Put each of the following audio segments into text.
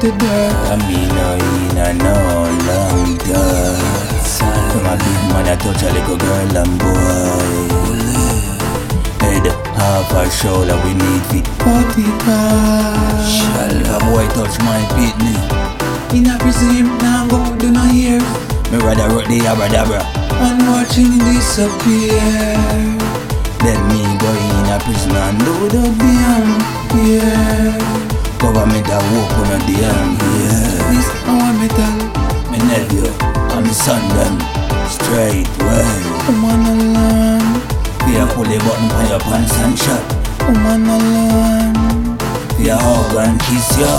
I mean, no, in a no long dirt. From a big man, I touch a little girl and boy. Head, half a shoulder, we need fit. Party. Shall a boy touch my pickni? In a prison, now go do no here. Me rather rock the abracadabra. And watching disappear. Then me go in a prison and do the Damn, yeah. Government a open a damn yeah. This our metal. Me nephew and me son them straight well. Woman alone. We a pull the button on your pants and shot. Woman alone. We a hug and kiss you.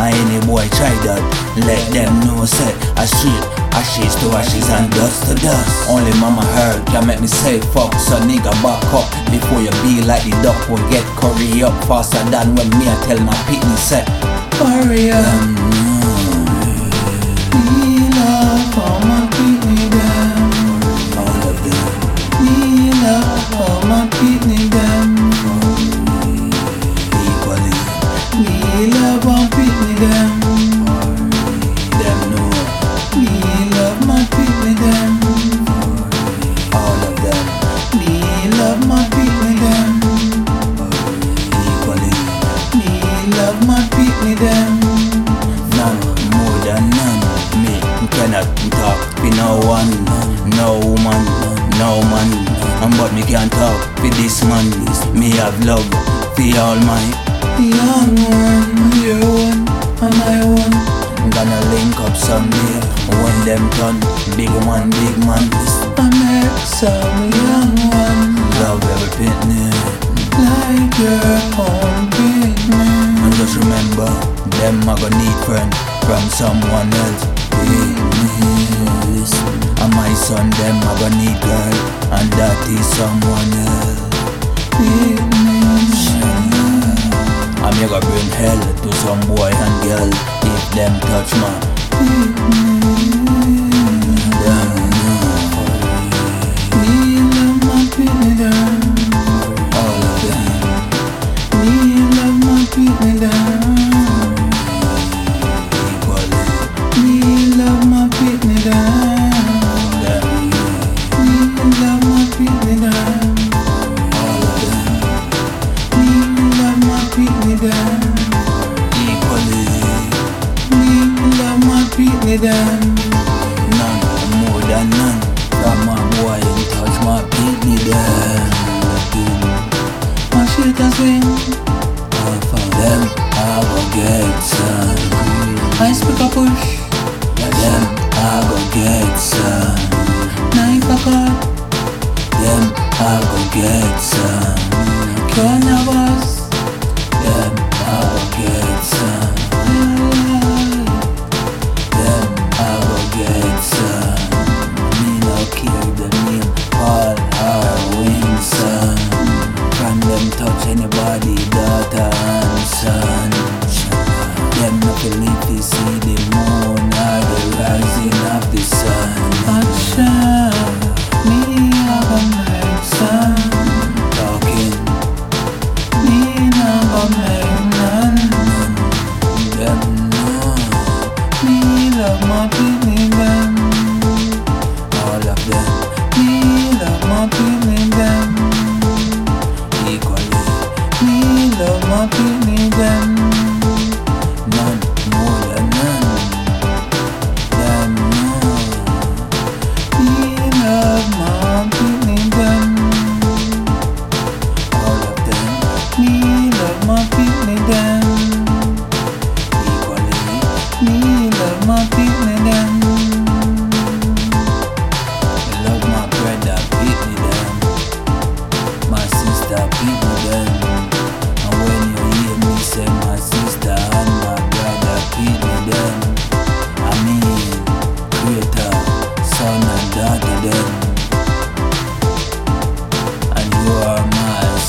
And any boy try that, let them know say I street ashes to ashes and dust to dust. Only mama heard can make me say fuck, so nigga back up before you be like the duck will get curry up faster than when me I tell my pickni say. Warrior. Um, cannot talk for no one, no woman, no man. And but me can't talk for this man. Me have love for all my. Young one, your one, and one. Gonna link up someday when them done. Big man, big man. I met some young one Love every pickni. like your own kidney. And just remember, them I gonna need friend from someone else. Yes. And my son, them I gonna need girl, and that is someone else. I'm gonna bring hell to some boy and girl if them touch know We love my them. My kidney them. None more than none From my boy and touch my pinky there My shit a swing. Half of them I go get some I speak a push. Yeah, them I go get some Knife a cut. Them I go get some Cannabis.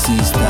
Sister